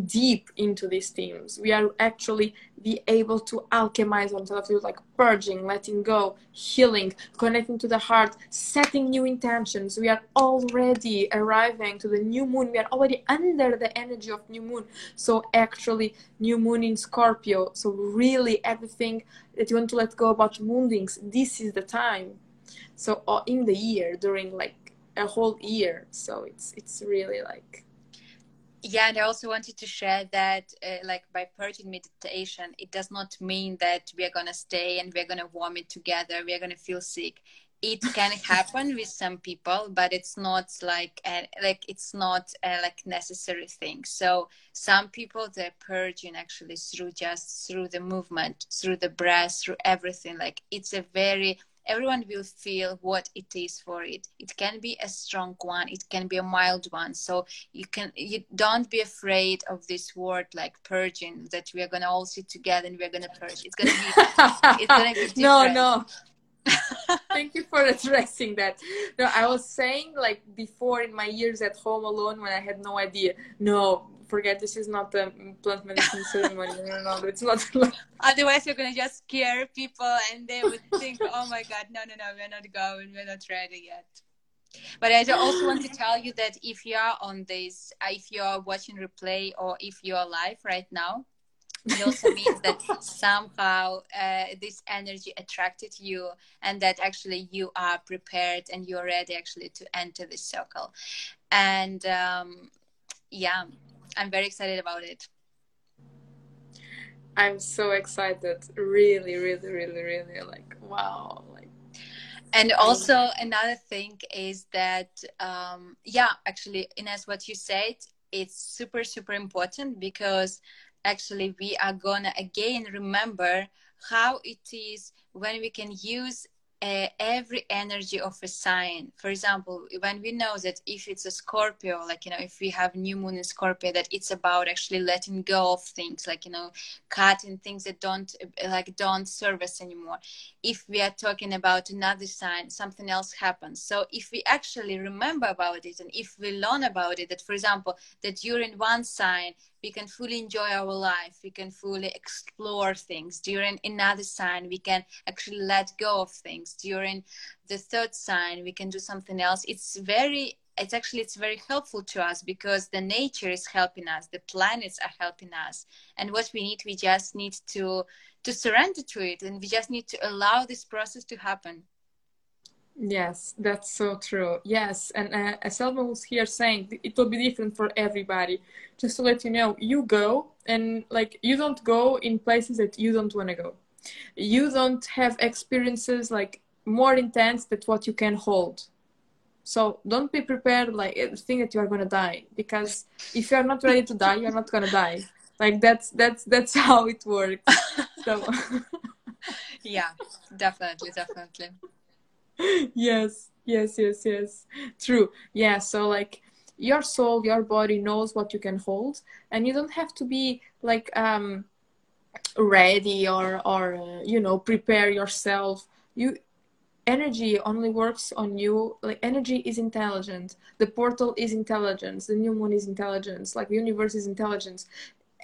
deep into these themes. We are actually be able to alchemize ourselves with like purging, letting go, healing, connecting to the heart, setting new intentions. We are already arriving to the new moon. We are already under the energy of new moon. So actually new moon in Scorpio. So really everything that you want to let go about moonings, this is the time. So in the year during like a whole year. So it's it's really like yeah and i also wanted to share that uh, like by purging meditation it does not mean that we are going to stay and we're going to vomit together we're going to feel sick. It can happen with some people but it's not like like it's not a like necessary thing. So some people they're purging actually through just through the movement through the breath through everything. Like it's a very everyone will feel what it is for it it can be a strong one it can be a mild one so you can you don't be afraid of this word like purging that we are going to all sit together and we're going to purge it's going to be it's going to be different. no no Thank you for addressing that. No, I was saying like before in my years at home alone when I had no idea. No, forget this is not a plant medicine ceremony. No, no, it's not. Otherwise, you're gonna just scare people, and they would think, "Oh my God, no, no, no, we're not going. We're not ready yet." But I also want to tell you that if you are on this, uh, if you are watching replay, or if you are live right now, it also means that somehow uh, this energy attracted you and that actually you are prepared and you're ready actually to enter this circle and um, yeah I'm very excited about it. I'm so excited. Really, really, really, really like wow. Like and also another thing is that um yeah, actually Ines what you said it's super super important because actually we are gonna again remember how it is when we can use uh, every energy of a sign. For example, when we know that if it's a Scorpio, like, you know, if we have new moon in Scorpio, that it's about actually letting go of things, like, you know, cutting things that don't, like, don't serve us anymore. If we are talking about another sign, something else happens. So if we actually remember about it and if we learn about it, that, for example, that during one sign, we can fully enjoy our life we can fully explore things. During another sign we can actually let go of things. During the third sign we can do something else. It's very it's actually it's very helpful to us because the nature is helping us the planets are helping us. And what we need we just need to to surrender to it. And we just need to allow this process to happen Yes, that's so true. Yes, and uh, as Selma was here saying, it will be different for everybody. Just to let you know, you go and like you don't go in places that you don't want to go. You don't have experiences like more intense than what you can hold. So don't be prepared like uh, think that you are gonna die because if you are not ready to die, you are not gonna die. Like that's that's that's how it works. So yeah, definitely, definitely. Yes yes yes yes. True. Yeah so like your soul your body knows what you can hold and you don't have to be like um ready or or uh, you know prepare yourself. You energy only works on you like energy is intelligent. The portal is intelligence. The new moon is intelligence. Like the universe is intelligence.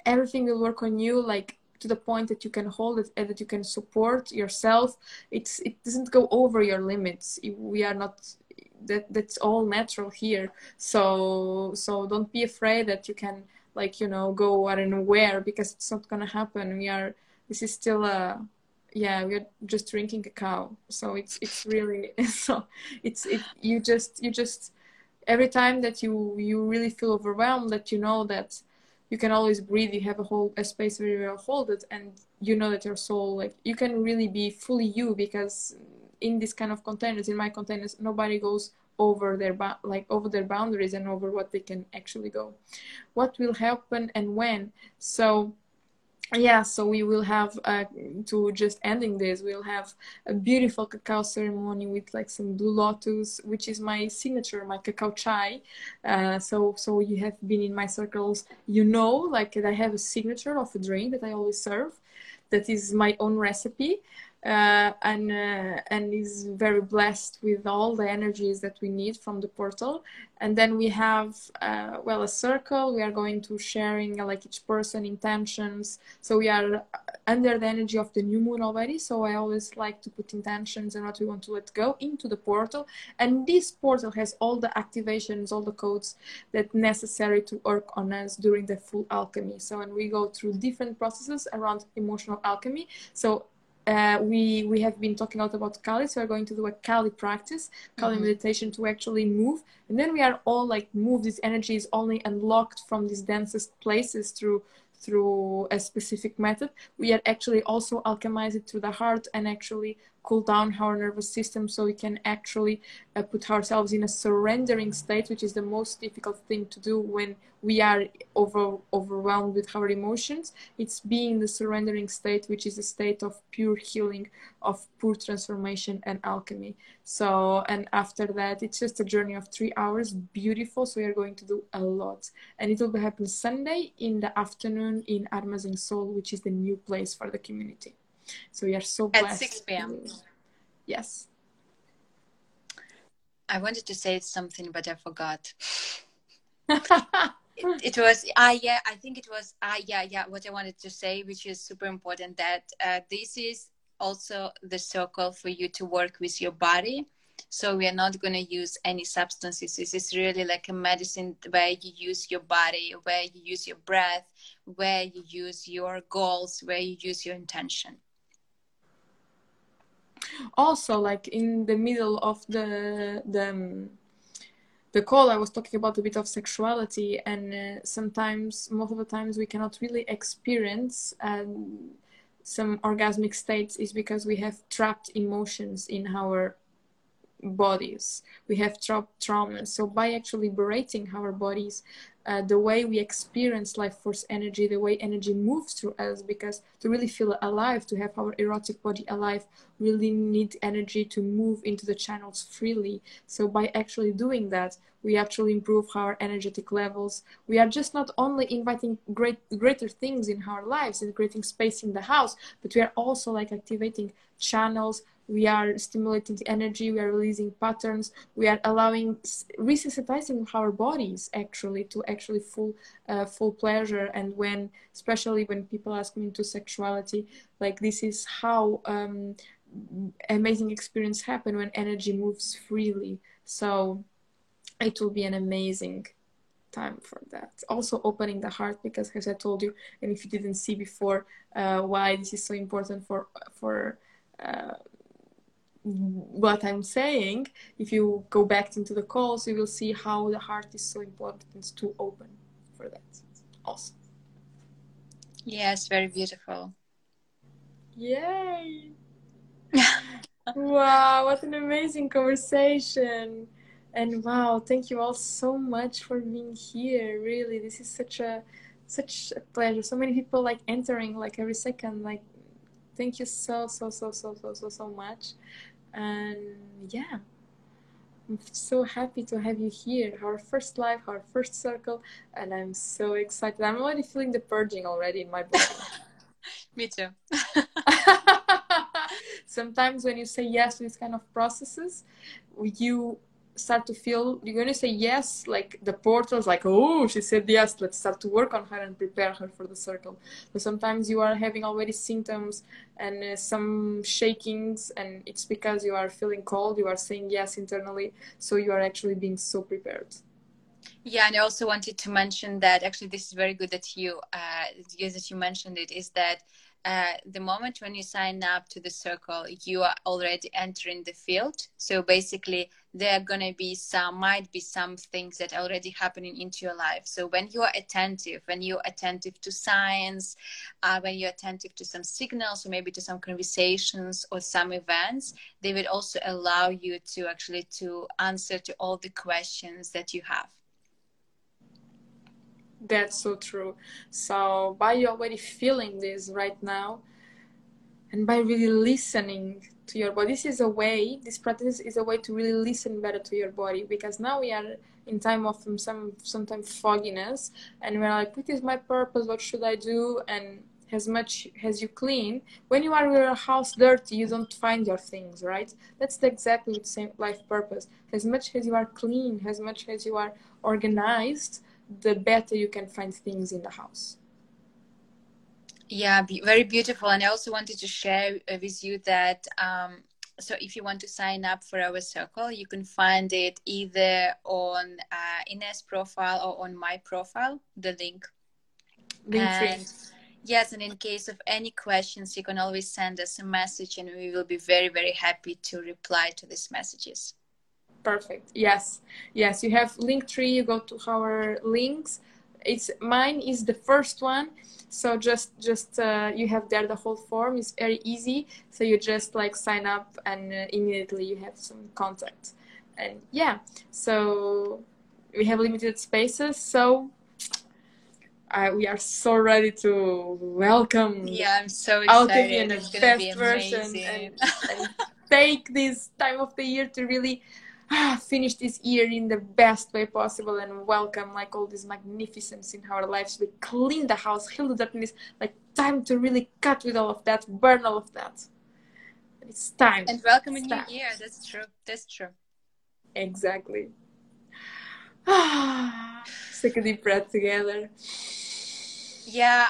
Everything will work on you like to the point that you can hold it and that you can support yourself. It's it doesn't go over your limits. We are not that that's all natural here. So so don't be afraid that you can like you know go I don't where because it's not gonna happen. We are this is still a yeah we're just drinking cacao so it's it's really so it's it you just you just every time that you you really feel overwhelmed that you know that you can always breathe you have a whole a space where you hold it and you know that your soul like you can really be fully you because in this kind of containers in my containers nobody goes over their like over their boundaries and over what they can actually go. What will happen and when? So yeah so we will have uh, to just ending this we'll have a beautiful cacao ceremony with like some blue lotus which is my signature my cacao chai. Uh, so so you have been in my circles. You know like i have a signature of a drink that i always serve. That is my own recipe uh, and uh, and is very blessed with all the energies that we need from the portal. And then we have uh, well a circle. We are going to sharing uh, like each person intentions. So we are under the energy of the new moon already. So I always like to put intentions and what we want to let go into the portal. And this portal has all the activations, all the codes that necessary to work on us during the full alchemy. So when we go through different processes around emotional alchemy. So uh, we we have been talking a lot about Kali, so we're going to do a Kali practice, Kali mm-hmm. meditation to actually move, and then we are all like move. This energy is only unlocked from these densest places through through a specific method. We are actually also alchemize it through the heart and actually cool down our nervous system so we can actually uh, put ourselves in a surrendering state, which is the most difficult thing to do when we are over, overwhelmed with our emotions. It's being the surrendering state, which is a state of pure healing, of pure transformation and alchemy. So, and after that, it's just a journey of three hours, beautiful. So, we are going to do a lot. And it will happen Sunday in the afternoon in Armazing Soul, which is the new place for the community. So we are so blessed. At 6 p.m. Yes. I wanted to say something, but I forgot. it, it, was ah yeah I think it was ah yeah yeah what I wanted to say, which is super important that uh, this is also the circle for you to work with your body. So we are not going to use any substances. This is really like a medicine where you use your body, where you use your breath, where you use your goals, where you use your intention also like in the middle of the the um, the call i was talking about a bit of sexuality and uh, sometimes most of the times we cannot really experience um, some orgasmic states is because we have trapped emotions in our bodies we have tra- traumas so by actually liberating our bodies uh, the way we experience life force energy, the way energy moves through us, because to really feel alive, to have our erotic body alive, really need energy to move into the channels freely. So by actually doing that, we actually improve our energetic levels. We are just not only inviting great greater things in our lives and creating space in the house, but we are also like activating channels we are stimulating the energy we are releasing patterns we are allowing resensitizing our bodies actually to actually full uh, full pleasure. And when especially when people ask me into sexuality like this is how um, amazing experience happen when energy moves freely. So it will be an amazing time for that. Also opening the heart because as i told you and if you didn't see before uh, why this is so important for for uh, what I'm saying, if you go back into the calls, you will see how the heart is so important to open for that. Awesome. Yes, very beautiful. Yay! wow, what an amazing conversation. And wow, thank you all so much for being here. Really, this is such a such a pleasure. So many people like entering like every second. Like, thank you so so so so so so so much and yeah i'm so happy to have you here our first live our first circle and i'm so excited. I'm already feeling the purging already in my body. Me too. Sometimes when you say yes to these kind of processes you start to feel you're going to say yes like the portal's like oh she said yes let's start to work on her and prepare her for the circle but sometimes you are having already symptoms and uh, some shakings and it's because you are feeling cold you are saying yes internally so you are actually being so prepared yeah and i also wanted to mention that actually this is very good that you uh that you mentioned it is that uh, the moment when you sign up to the circle, you are already entering the field. So basically, there are gonna be some, might be some things that are already happening into your life. So when you are attentive, when you're attentive to signs, uh, when you're attentive to some signals, or maybe to some conversations or some events, they will also allow you to actually to answer to all the questions that you have. That's so true. So by you already feeling this right now, and by really listening to your body, this is a way. This practice is a way to really listen better to your body because now we are in time of some sometimes fogginess, and we're like, "What is my purpose? What should I do?" and as much as you clean when you are your house dirty you don't find your things right that's the exactly the same life purpose as much as you are clean as much as you are organized the better you can find things in the house. Yeah, be- very beautiful. And I also wanted to share uh, with you that um, so if you want to sign up for our circle, you can find it either on uh, Ines' profile or on my profile, the link. link and yes, and in case of any questions, you can always send us a message and we will be very, very happy to reply to these messages perfect yes yes you have Linktree. you go to our links it's mine is the first one so just just uh, you have there the whole form. Is very easy. So you just like sign up and uh, immediately you have some contact. And yeah. So we have limited spaces. So uh, we are so ready to welcome yeah i'm so excited. in the best version and, and take this time of the year to really ah, finish this year in the best way possible and welcome like all this magnificence in our lives. We clean the house, heal the darkness, like time to really cut with all of that, burn all of that. It's time. And welcome it's a new time. year. That's true. That's true. Exactly. Ah, take a deep breath together. Yeah,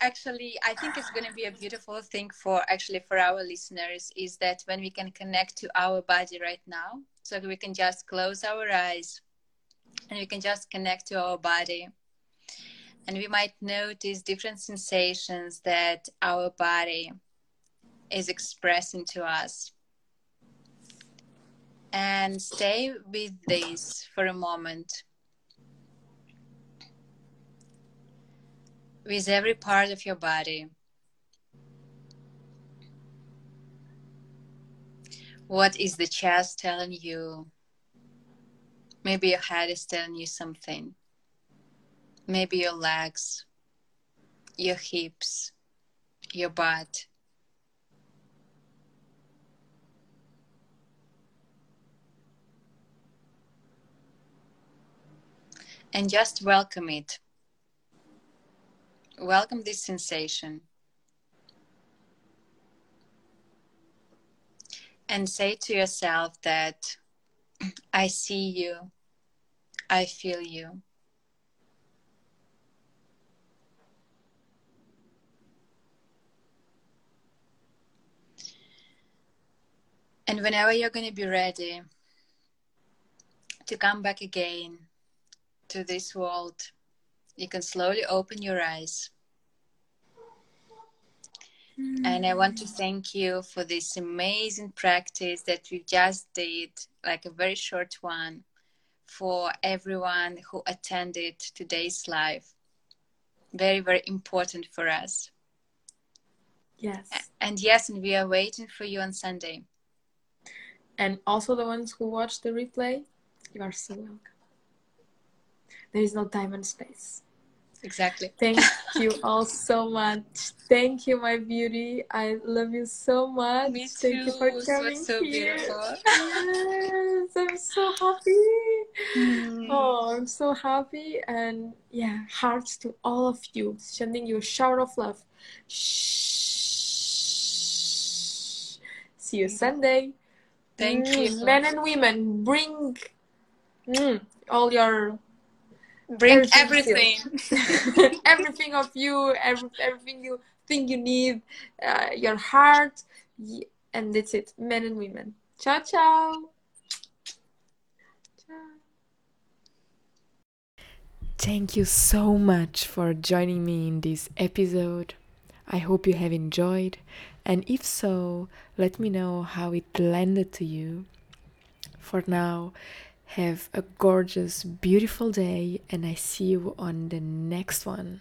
actually i think it's going to be a beautiful thing for actually for our listeners is that when we can connect to our body right now so we can just close our eyes and we can just connect to our body. And we might notice different sensations that our body is expressing to us. And stay with this for a moment. With every part of your body. What is the chest telling you? Maybe your head is telling you something. Maybe your legs, your hips, your butt. And just welcome it. Welcome this sensation. And say to yourself that I see you, I feel you. And whenever you're going to be ready to come back again to this world, you can slowly open your eyes. And I want to mm. thank you for this amazing practice that we just did, like a very short one, for everyone who attended today's live. Very, very important for us. Yes. And yes, and we are waiting for you on Sunday. And also the ones who watch the replay, you are so welcome. There is no time and space. Exactly. Thank you all so much. Thank you, my beauty. I love you so much. Me Thank you for coming so here. beautiful. Yes, I'm so happy. Mm. Oh, I'm so happy. And yeah, hearts to all of you, sending you a shower of love. Shh. See you Sunday. Thank Mm, you. Men and women, bring mm, all your Bring everything everything. everything of you, every, everything you think you need, uh, your heart, and that's it. Men and women. Ciao, ciao. Ciao. Thank you so much for joining me in this episode. I hope you have enjoyed, and if so, let me know how it landed to you. For now, have a gorgeous, beautiful day, and I see you on the next one.